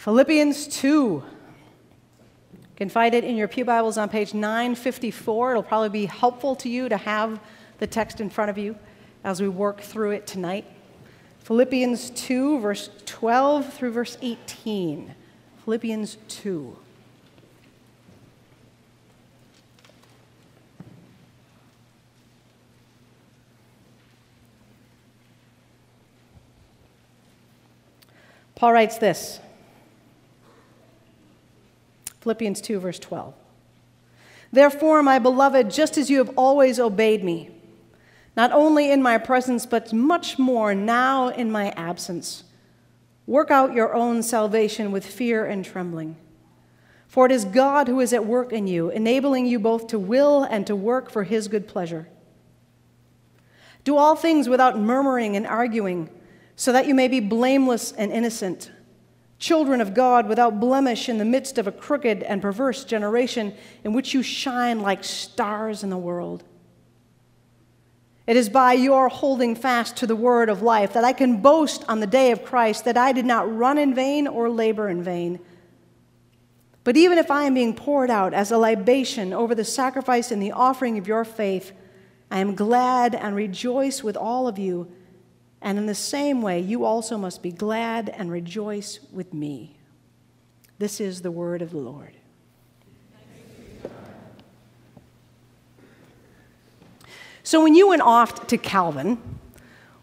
Philippians 2. You can find it in your Pew Bibles on page 954. It'll probably be helpful to you to have the text in front of you as we work through it tonight. Philippians 2, verse 12 through verse 18. Philippians 2. Paul writes this Philippians 2, verse 12. Therefore, my beloved, just as you have always obeyed me, not only in my presence, but much more now in my absence, work out your own salvation with fear and trembling. For it is God who is at work in you, enabling you both to will and to work for his good pleasure. Do all things without murmuring and arguing so that you may be blameless and innocent, children of God without blemish in the midst of a crooked and perverse generation in which you shine like stars in the world. It is by your holding fast to the word of life that I can boast on the day of Christ that I did not run in vain or labor in vain. But even if I am being poured out as a libation over the sacrifice and the offering of your faith, I am glad and rejoice with all of you. And in the same way, you also must be glad and rejoice with me. This is the word of the Lord. So, when you went off to Calvin,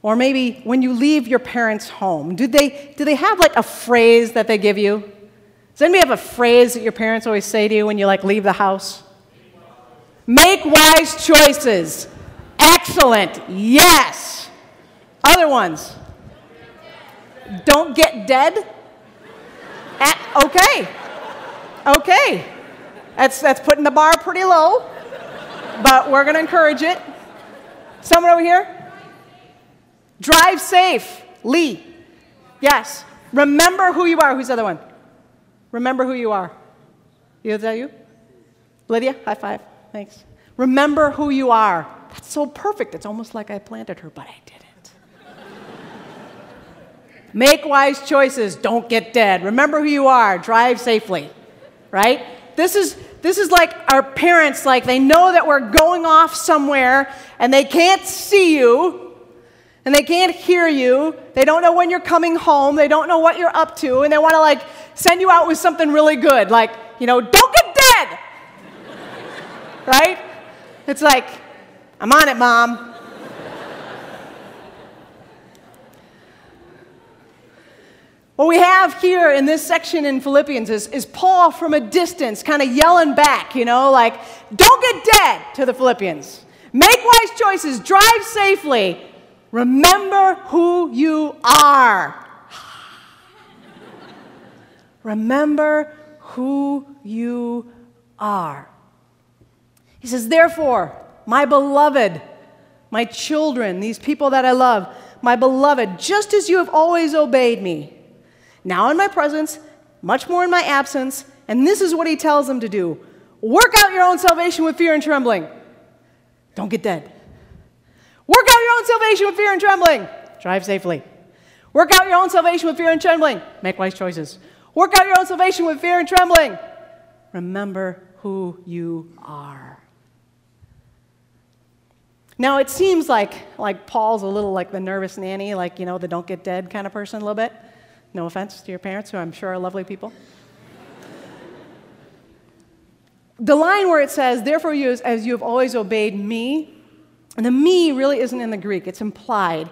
or maybe when you leave your parents' home, do they, do they have like a phrase that they give you? Does anybody have a phrase that your parents always say to you when you like leave the house? Make wise choices. Excellent. Yes. Other ones. Don't get dead. At, okay. Okay. That's, that's putting the bar pretty low, but we're going to encourage it. Someone over here? Drive safe. Lee. Yes. Remember who you are. Who's the other one? Remember who you are. Is that you? Lydia, high five. Thanks. Remember who you are. That's so perfect. It's almost like I planted her, but I didn't. Make wise choices. Don't get dead. Remember who you are. Drive safely. Right? This is this is like our parents like they know that we're going off somewhere and they can't see you and they can't hear you. They don't know when you're coming home. They don't know what you're up to and they want to like send you out with something really good like, you know, don't get dead. right? It's like I'm on it, mom. What we have here in this section in Philippians is, is Paul from a distance kind of yelling back, you know, like, don't get dead to the Philippians. Make wise choices, drive safely. Remember who you are. Remember who you are. He says, therefore, my beloved, my children, these people that I love, my beloved, just as you have always obeyed me, now in my presence, much more in my absence. And this is what he tells them to do work out your own salvation with fear and trembling. Don't get dead. Work out your own salvation with fear and trembling. Drive safely. Work out your own salvation with fear and trembling. Make wise choices. Work out your own salvation with fear and trembling. Remember who you are. Now, it seems like, like Paul's a little like the nervous nanny, like, you know, the don't get dead kind of person a little bit. No offense to your parents, who I'm sure are lovely people. the line where it says, Therefore, you, as you have always obeyed me, and the me really isn't in the Greek, it's implied.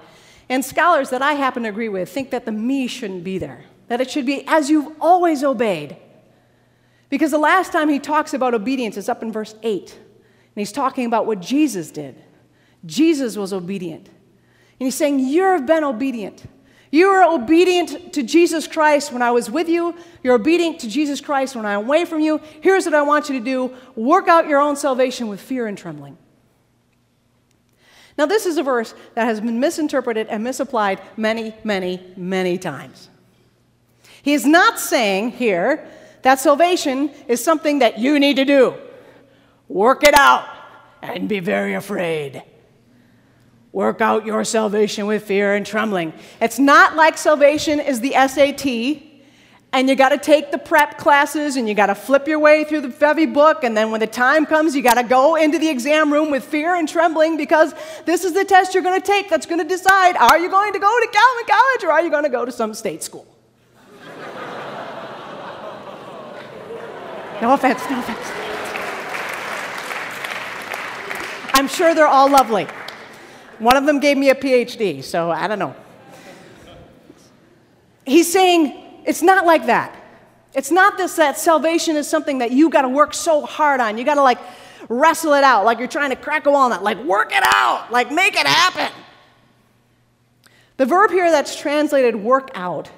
And scholars that I happen to agree with think that the me shouldn't be there, that it should be as you've always obeyed. Because the last time he talks about obedience is up in verse 8, and he's talking about what Jesus did. Jesus was obedient. And he's saying, You've been obedient. You are obedient to Jesus Christ when I was with you. You're obedient to Jesus Christ when I'm away from you. Here's what I want you to do work out your own salvation with fear and trembling. Now, this is a verse that has been misinterpreted and misapplied many, many, many times. He is not saying here that salvation is something that you need to do. Work it out and be very afraid. Work out your salvation with fear and trembling. It's not like salvation is the SAT and you got to take the prep classes and you got to flip your way through the Fevy book. And then when the time comes, you got to go into the exam room with fear and trembling because this is the test you're going to take that's going to decide are you going to go to Calvin College or are you going to go to some state school? no offense, no offense. I'm sure they're all lovely. One of them gave me a PhD, so I don't know. He's saying, it's not like that. It's not this that salvation is something that you got to work so hard on. You got to like wrestle it out, like you're trying to crack a walnut, like work it out, like make it happen. The verb here that's translated work out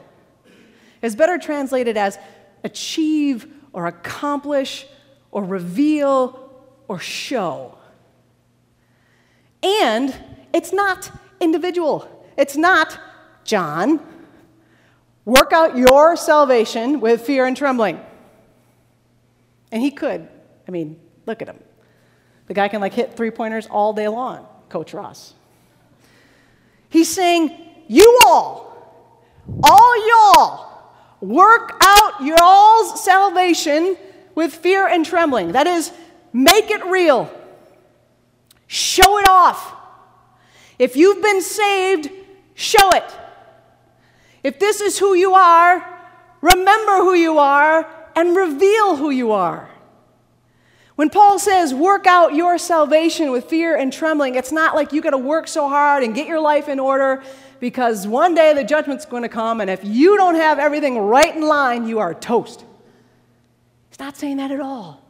is better translated as achieve or accomplish or reveal or show. And it's not individual. It's not John Work out your salvation with fear and trembling. And he could. I mean, look at him. The guy can like hit three pointers all day long, Coach Ross. He's saying, You all, all y'all, work out y'all's salvation with fear and trembling. That is, make it real, show it off. If you've been saved, show it. If this is who you are, remember who you are and reveal who you are. When Paul says, work out your salvation with fear and trembling, it's not like you got to work so hard and get your life in order because one day the judgment's going to come, and if you don't have everything right in line, you are toast. He's not saying that at all.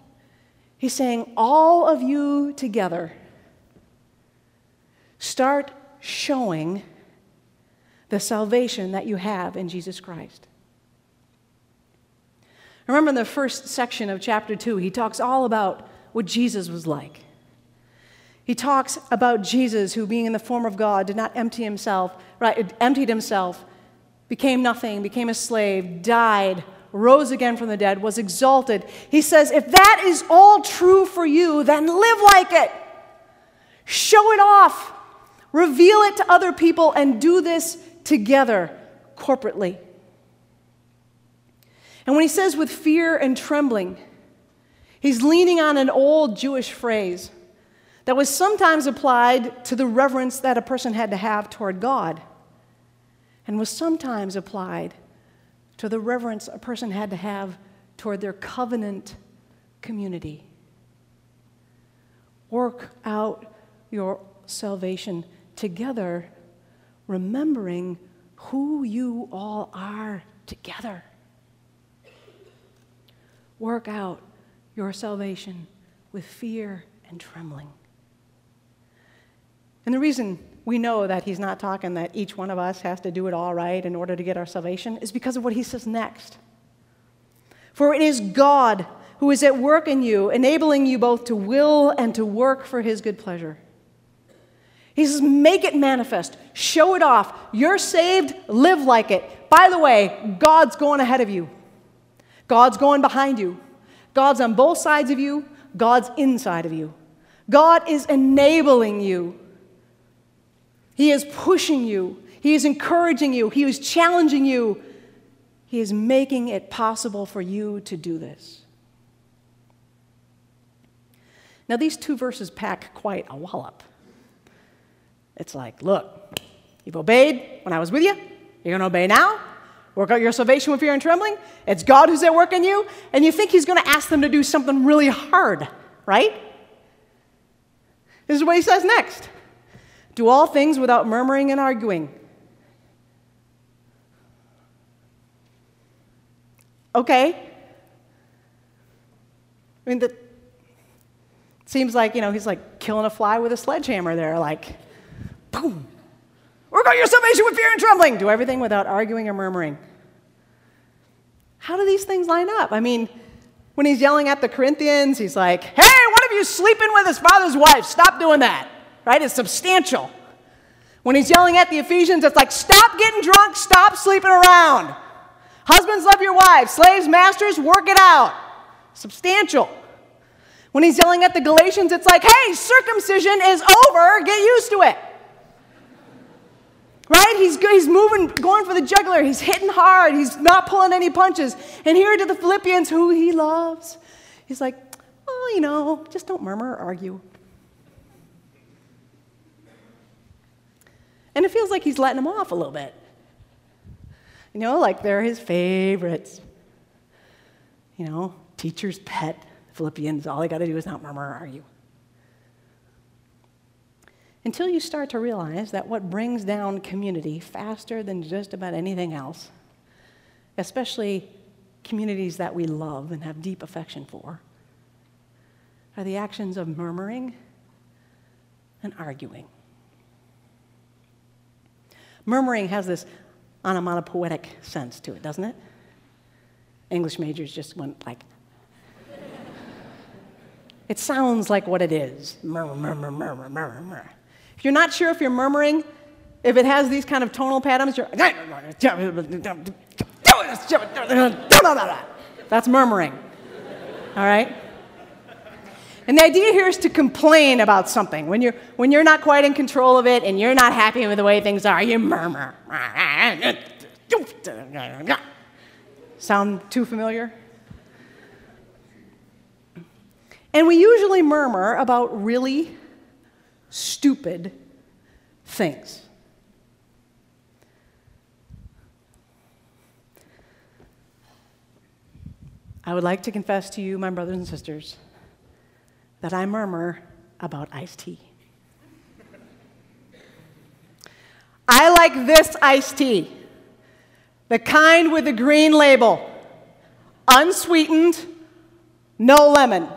He's saying, all of you together start showing the salvation that you have in Jesus Christ. Remember in the first section of chapter 2, he talks all about what Jesus was like. He talks about Jesus, who, being in the form of God, did not empty himself, right? Emptied himself, became nothing, became a slave, died, rose again from the dead, was exalted. He says, if that is all true for you, then live like it. Show it off. Reveal it to other people and do this together corporately. And when he says with fear and trembling, he's leaning on an old Jewish phrase that was sometimes applied to the reverence that a person had to have toward God, and was sometimes applied to the reverence a person had to have toward their covenant community. Work out your salvation together remembering who you all are together. Work out your salvation with fear and trembling. And the reason we know that he's not talking that each one of us has to do it all right in order to get our salvation is because of what he says next. For it is God who is at work in you, enabling you both to will and to work for his good pleasure. He says, make it manifest, show it off. You're saved, live like it. By the way, God's going ahead of you, God's going behind you, God's on both sides of you, God's inside of you. God is enabling you, He is pushing you, He is encouraging you, He is challenging you. He is making it possible for you to do this. Now, these two verses pack quite a wallop. It's like, look, you've obeyed when I was with you. You're going to obey now. Work out your salvation with fear and trembling. It's God who's at work in you. And you think He's going to ask them to do something really hard, right? This is what He says next do all things without murmuring and arguing. Okay. I mean, that seems like, you know, he's like killing a fly with a sledgehammer there. Like, boom. Work out your salvation with fear and trembling. Do everything without arguing or murmuring. How do these things line up? I mean, when he's yelling at the Corinthians, he's like, hey, one of you sleeping with his father's wife. Stop doing that. Right? It's substantial. When he's yelling at the Ephesians, it's like, stop getting drunk, stop sleeping around. Husbands, love your wives. Slaves, masters, work it out. Substantial. When he's yelling at the Galatians, it's like, hey, circumcision is over, get used to it. Right? He's, he's moving, going for the jugular. He's hitting hard. He's not pulling any punches. And here to the Philippians, who he loves, he's like, oh, you know, just don't murmur or argue. And it feels like he's letting them off a little bit. You know, like they're his favorites. You know, teacher's pet, Philippians, all they got to do is not murmur or argue until you start to realize that what brings down community faster than just about anything else, especially communities that we love and have deep affection for, are the actions of murmuring and arguing. Murmuring has this onomatopoetic sense to it, doesn't it? English majors just went like, it sounds like what it is. Murmur, murmur, murmur, murmur, murmur. If you're not sure if you're murmuring, if it has these kind of tonal patterns, you're that's murmuring. All right? And the idea here is to complain about something. When you're, when you're not quite in control of it and you're not happy with the way things are, you murmur. Sound too familiar? And we usually murmur about really stupid things. I would like to confess to you, my brothers and sisters, that I murmur about iced tea. I like this iced tea, the kind with the green label, unsweetened, no lemon.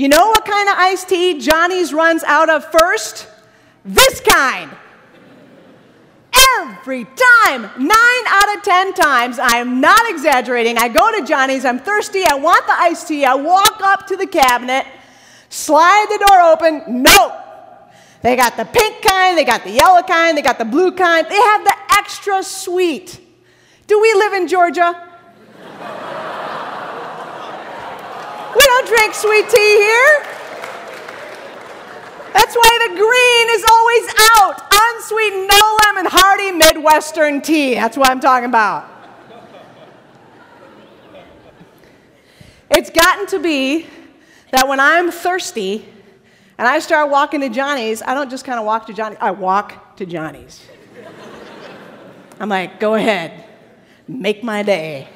You know what kind of iced tea Johnny's runs out of first? This kind. Every time, nine out of ten times, I am not exaggerating. I go to Johnny's, I'm thirsty, I want the iced tea, I walk up to the cabinet, slide the door open, no. They got the pink kind, they got the yellow kind, they got the blue kind, they have the extra sweet. Do we live in Georgia? We don't drink sweet tea here. That's why the green is always out. Unsweetened, no lemon, hearty Midwestern tea. That's what I'm talking about. It's gotten to be that when I'm thirsty and I start walking to Johnny's, I don't just kind of walk to Johnny's, I walk to Johnny's. I'm like, go ahead, make my day.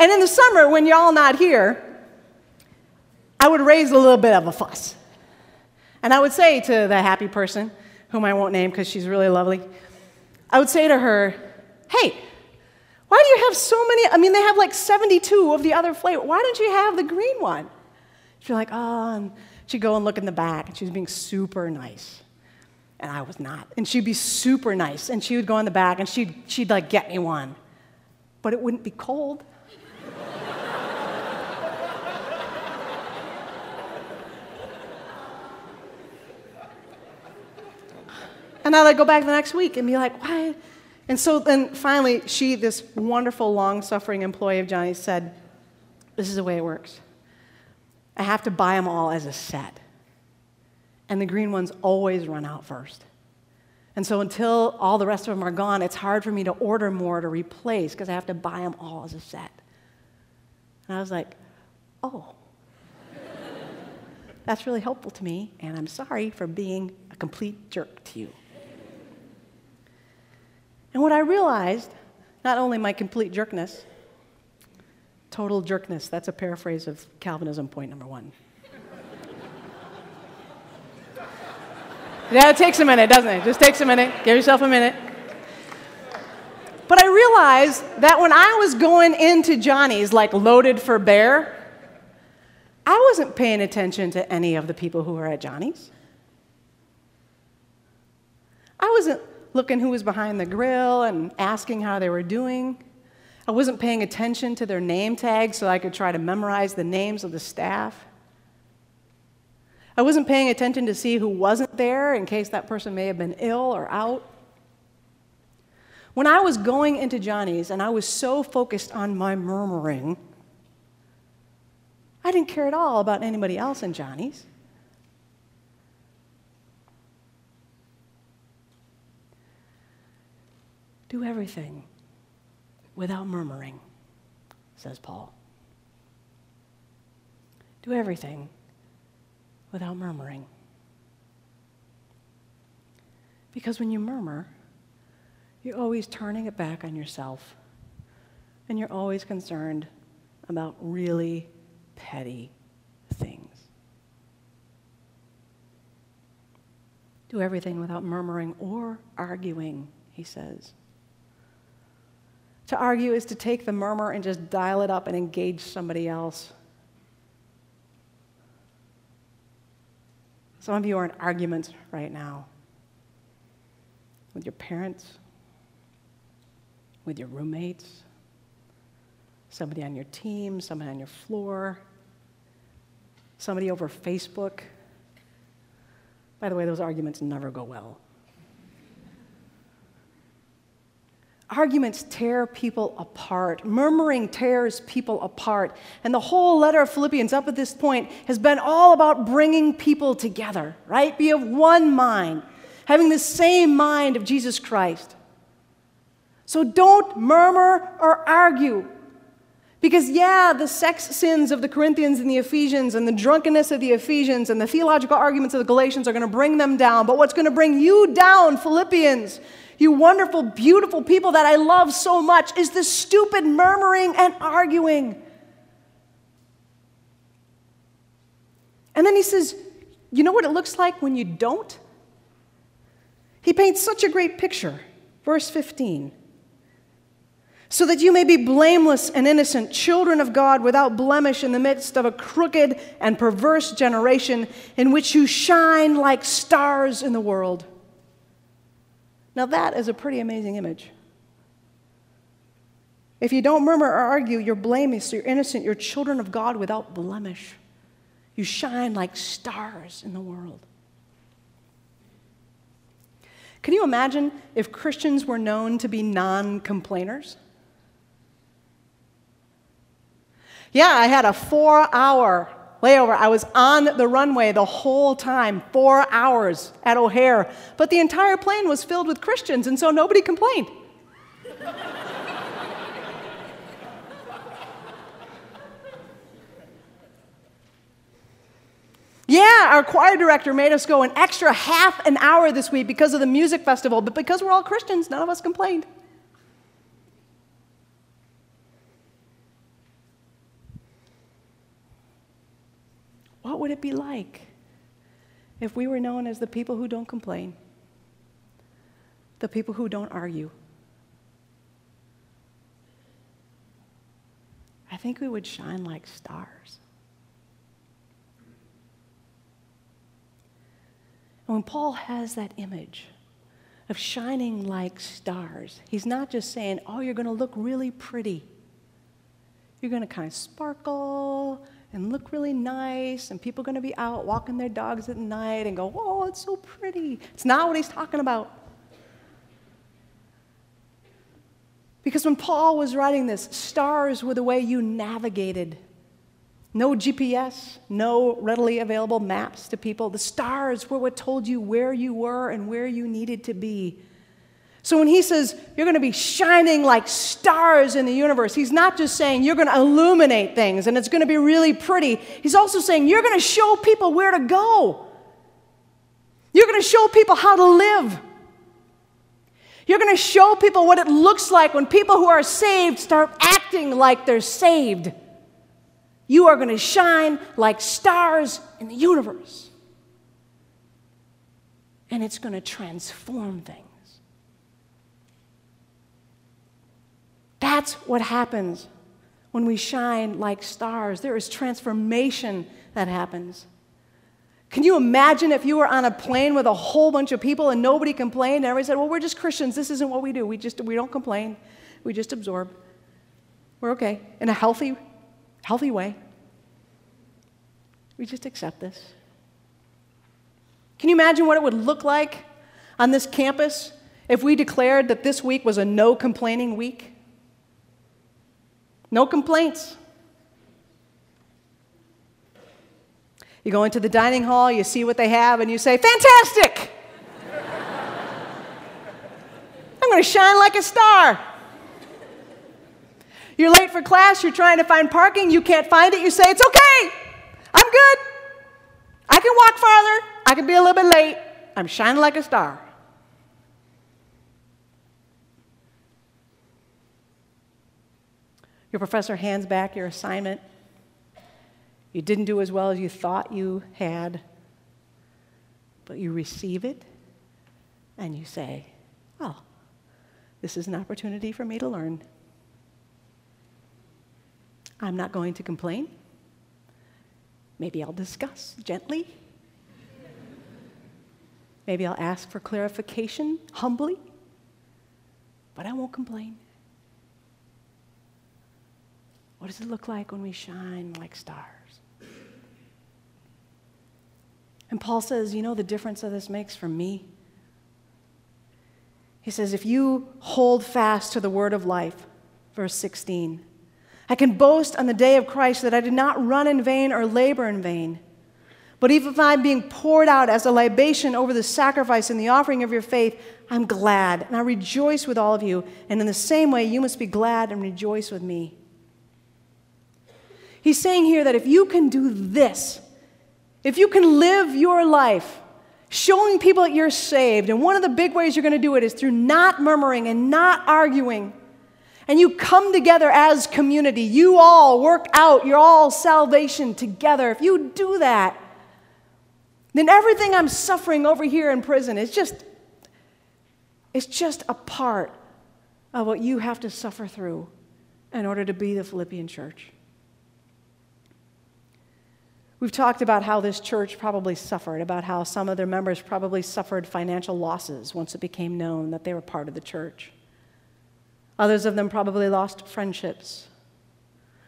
And in the summer, when y'all not here, I would raise a little bit of a fuss. And I would say to the happy person, whom I won't name because she's really lovely, I would say to her, hey, why do you have so many? I mean, they have like 72 of the other flavor. Why don't you have the green one? She'd be like, oh, and she'd go and look in the back, and she was being super nice. And I was not. And she'd be super nice, and she would go in the back, and she'd, she'd like get me one. But it wouldn't be cold. And I'd like go back the next week and be like, why? And so then finally, she, this wonderful, long suffering employee of Johnny's, said, This is the way it works. I have to buy them all as a set. And the green ones always run out first. And so until all the rest of them are gone, it's hard for me to order more to replace because I have to buy them all as a set. And I was like, Oh, that's really helpful to me, and I'm sorry for being a complete jerk to you. And what I realized, not only my complete jerkness, total jerkness, that's a paraphrase of Calvinism point number one. yeah, it takes a minute, doesn't it? Just takes a minute. Give yourself a minute. That when I was going into Johnny's, like loaded for bear, I wasn't paying attention to any of the people who were at Johnny's. I wasn't looking who was behind the grill and asking how they were doing. I wasn't paying attention to their name tags so I could try to memorize the names of the staff. I wasn't paying attention to see who wasn't there in case that person may have been ill or out. When I was going into Johnny's and I was so focused on my murmuring, I didn't care at all about anybody else in Johnny's. Do everything without murmuring, says Paul. Do everything without murmuring. Because when you murmur, you're always turning it back on yourself. And you're always concerned about really petty things. Do everything without murmuring or arguing, he says. To argue is to take the murmur and just dial it up and engage somebody else. Some of you are in arguments right now with your parents, with your roommates, somebody on your team, somebody on your floor, somebody over Facebook. By the way, those arguments never go well. Arguments tear people apart. Murmuring tears people apart. And the whole letter of Philippians up at this point has been all about bringing people together, right? Be of one mind, having the same mind of Jesus Christ. So don't murmur or argue. Because, yeah, the sex sins of the Corinthians and the Ephesians and the drunkenness of the Ephesians and the theological arguments of the Galatians are going to bring them down. But what's going to bring you down, Philippians, you wonderful, beautiful people that I love so much, is the stupid murmuring and arguing. And then he says, You know what it looks like when you don't? He paints such a great picture. Verse 15 so that you may be blameless and innocent, children of God without blemish in the midst of a crooked and perverse generation in which you shine like stars in the world. Now, that is a pretty amazing image. If you don't murmur or argue, you're blameless, you're innocent, you're children of God without blemish. You shine like stars in the world. Can you imagine if Christians were known to be non complainers? Yeah, I had a four hour layover. I was on the runway the whole time, four hours at O'Hare. But the entire plane was filled with Christians, and so nobody complained. Yeah, our choir director made us go an extra half an hour this week because of the music festival, but because we're all Christians, none of us complained. What would it be like if we were known as the people who don't complain, the people who don't argue? I think we would shine like stars. And when Paul has that image of shining like stars, he's not just saying, oh, you're going to look really pretty. You're going to kind of sparkle and look really nice, and people are going to be out walking their dogs at night and go, oh, it's so pretty. It's not what he's talking about. Because when Paul was writing this, stars were the way you navigated. No GPS, no readily available maps to people. The stars were what told you where you were and where you needed to be. So when he says you're going to be shining like stars in the universe, he's not just saying you're going to illuminate things and it's going to be really pretty. He's also saying you're going to show people where to go. You're going to show people how to live. You're going to show people what it looks like when people who are saved start acting like they're saved. You are going to shine like stars in the universe. And it's going to transform things. That's what happens when we shine like stars. There is transformation that happens. Can you imagine if you were on a plane with a whole bunch of people and nobody complained? And everybody said, Well, we're just Christians. This isn't what we do. We just we don't complain. We just absorb. We're okay in a healthy, healthy way. We just accept this. Can you imagine what it would look like on this campus if we declared that this week was a no complaining week? No complaints. You go into the dining hall, you see what they have, and you say, Fantastic! I'm going to shine like a star. You're late for class, you're trying to find parking, you can't find it, you say, It's okay, I'm good. I can walk farther, I can be a little bit late. I'm shining like a star. Your professor hands back your assignment. You didn't do as well as you thought you had, but you receive it and you say, Oh, this is an opportunity for me to learn. I'm not going to complain. Maybe I'll discuss gently. Maybe I'll ask for clarification humbly, but I won't complain. What does it look like when we shine like stars? And Paul says, You know the difference that this makes for me? He says, If you hold fast to the word of life, verse 16, I can boast on the day of Christ that I did not run in vain or labor in vain. But even if I'm being poured out as a libation over the sacrifice and the offering of your faith, I'm glad and I rejoice with all of you. And in the same way, you must be glad and rejoice with me. He's saying here that if you can do this, if you can live your life showing people that you're saved, and one of the big ways you're going to do it is through not murmuring and not arguing, and you come together as community, you all work out your all salvation together. If you do that, then everything I'm suffering over here in prison is just it's just a part of what you have to suffer through in order to be the Philippian church. We've talked about how this church probably suffered, about how some of their members probably suffered financial losses once it became known that they were part of the church. Others of them probably lost friendships.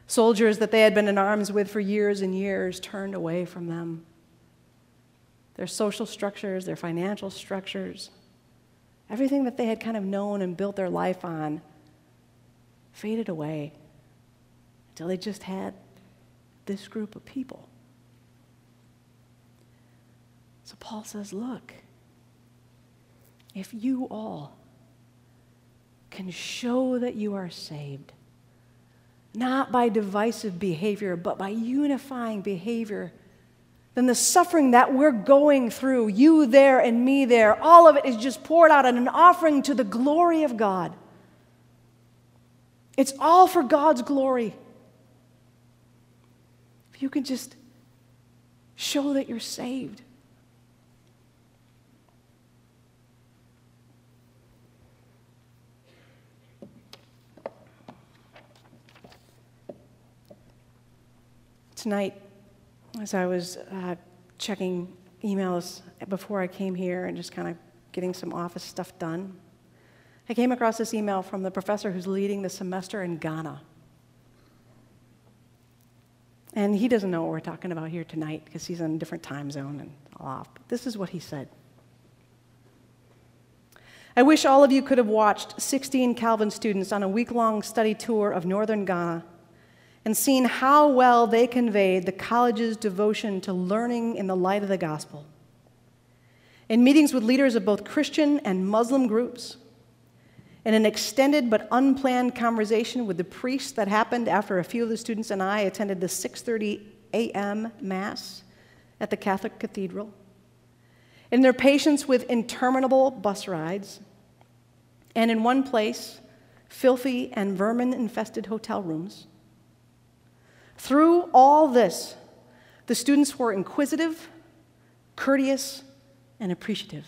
Soldiers that they had been in arms with for years and years turned away from them. Their social structures, their financial structures, everything that they had kind of known and built their life on faded away until they just had this group of people. So Paul says, Look, if you all can show that you are saved, not by divisive behavior, but by unifying behavior, then the suffering that we're going through, you there and me there, all of it is just poured out in an offering to the glory of God. It's all for God's glory. If you can just show that you're saved. Tonight, as I was uh, checking emails before I came here and just kind of getting some office stuff done, I came across this email from the professor who's leading the semester in Ghana. And he doesn't know what we're talking about here tonight because he's in a different time zone and all off. But this is what he said. I wish all of you could have watched 16 Calvin students on a week long study tour of northern Ghana and seen how well they conveyed the college's devotion to learning in the light of the gospel. In meetings with leaders of both Christian and Muslim groups, in an extended but unplanned conversation with the priest that happened after a few of the students and I attended the 6:30 a.m. mass at the Catholic Cathedral. In their patience with interminable bus rides, and in one place, filthy and vermin infested hotel rooms. Through all this, the students were inquisitive, courteous, and appreciative.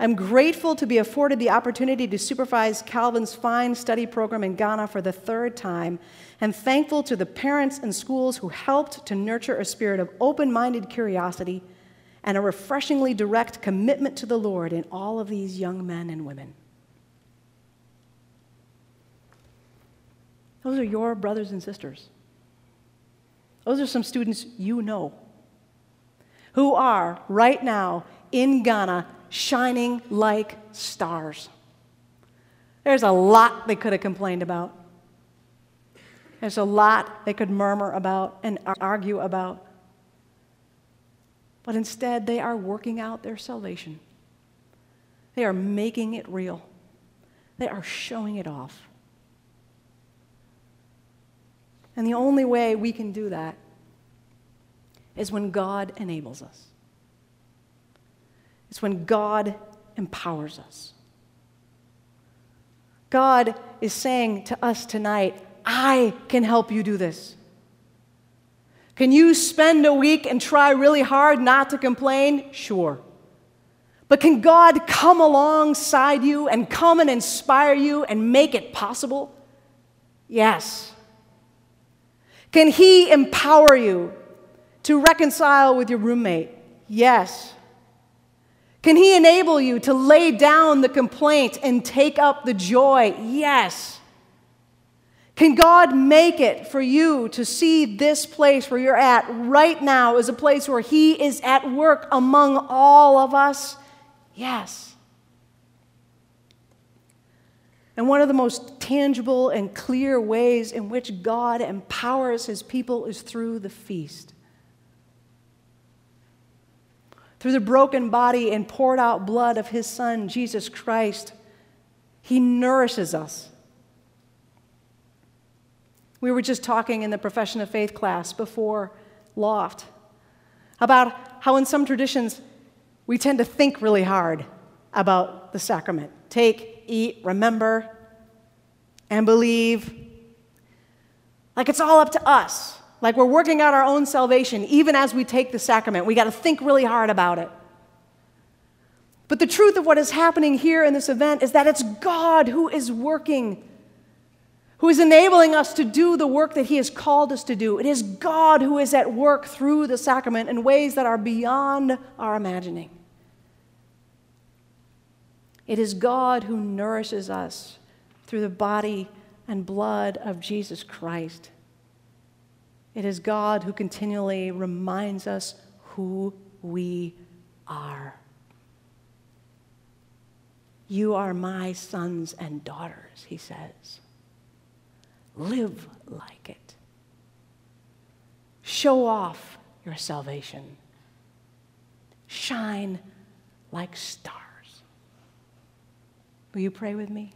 I'm grateful to be afforded the opportunity to supervise Calvin's fine study program in Ghana for the third time, and thankful to the parents and schools who helped to nurture a spirit of open minded curiosity and a refreshingly direct commitment to the Lord in all of these young men and women. Those are your brothers and sisters. Those are some students you know who are right now in Ghana shining like stars. There's a lot they could have complained about. There's a lot they could murmur about and argue about. But instead, they are working out their salvation. They are making it real, they are showing it off. And the only way we can do that is when God enables us. It's when God empowers us. God is saying to us tonight, I can help you do this. Can you spend a week and try really hard not to complain? Sure. But can God come alongside you and come and inspire you and make it possible? Yes. Can He empower you to reconcile with your roommate? Yes. Can He enable you to lay down the complaint and take up the joy? Yes. Can God make it for you to see this place where you're at right now as a place where He is at work among all of us? Yes. And one of the most tangible and clear ways in which God empowers His people is through the feast through the broken body and poured out blood of his Son, Jesus Christ. He nourishes us. We were just talking in the profession of faith class before Loft about how, in some traditions, we tend to think really hard about the sacrament take, eat, remember, and believe. Like it's all up to us. Like we're working out our own salvation even as we take the sacrament. We got to think really hard about it. But the truth of what is happening here in this event is that it's God who is working, who is enabling us to do the work that He has called us to do. It is God who is at work through the sacrament in ways that are beyond our imagining. It is God who nourishes us through the body and blood of Jesus Christ. It is God who continually reminds us who we are. You are my sons and daughters, he says. Live like it. Show off your salvation. Shine like stars. Will you pray with me?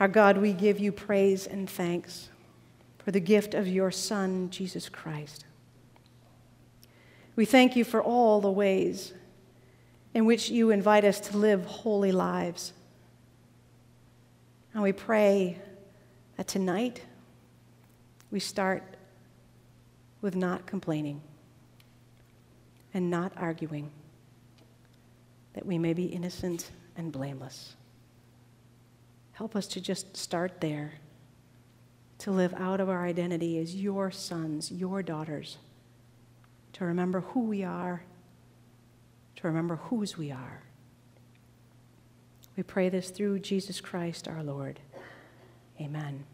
Our God, we give you praise and thanks for the gift of your Son, Jesus Christ. We thank you for all the ways in which you invite us to live holy lives. And we pray that tonight we start with not complaining and not arguing, that we may be innocent and blameless. Help us to just start there, to live out of our identity as your sons, your daughters, to remember who we are, to remember whose we are. We pray this through Jesus Christ our Lord. Amen.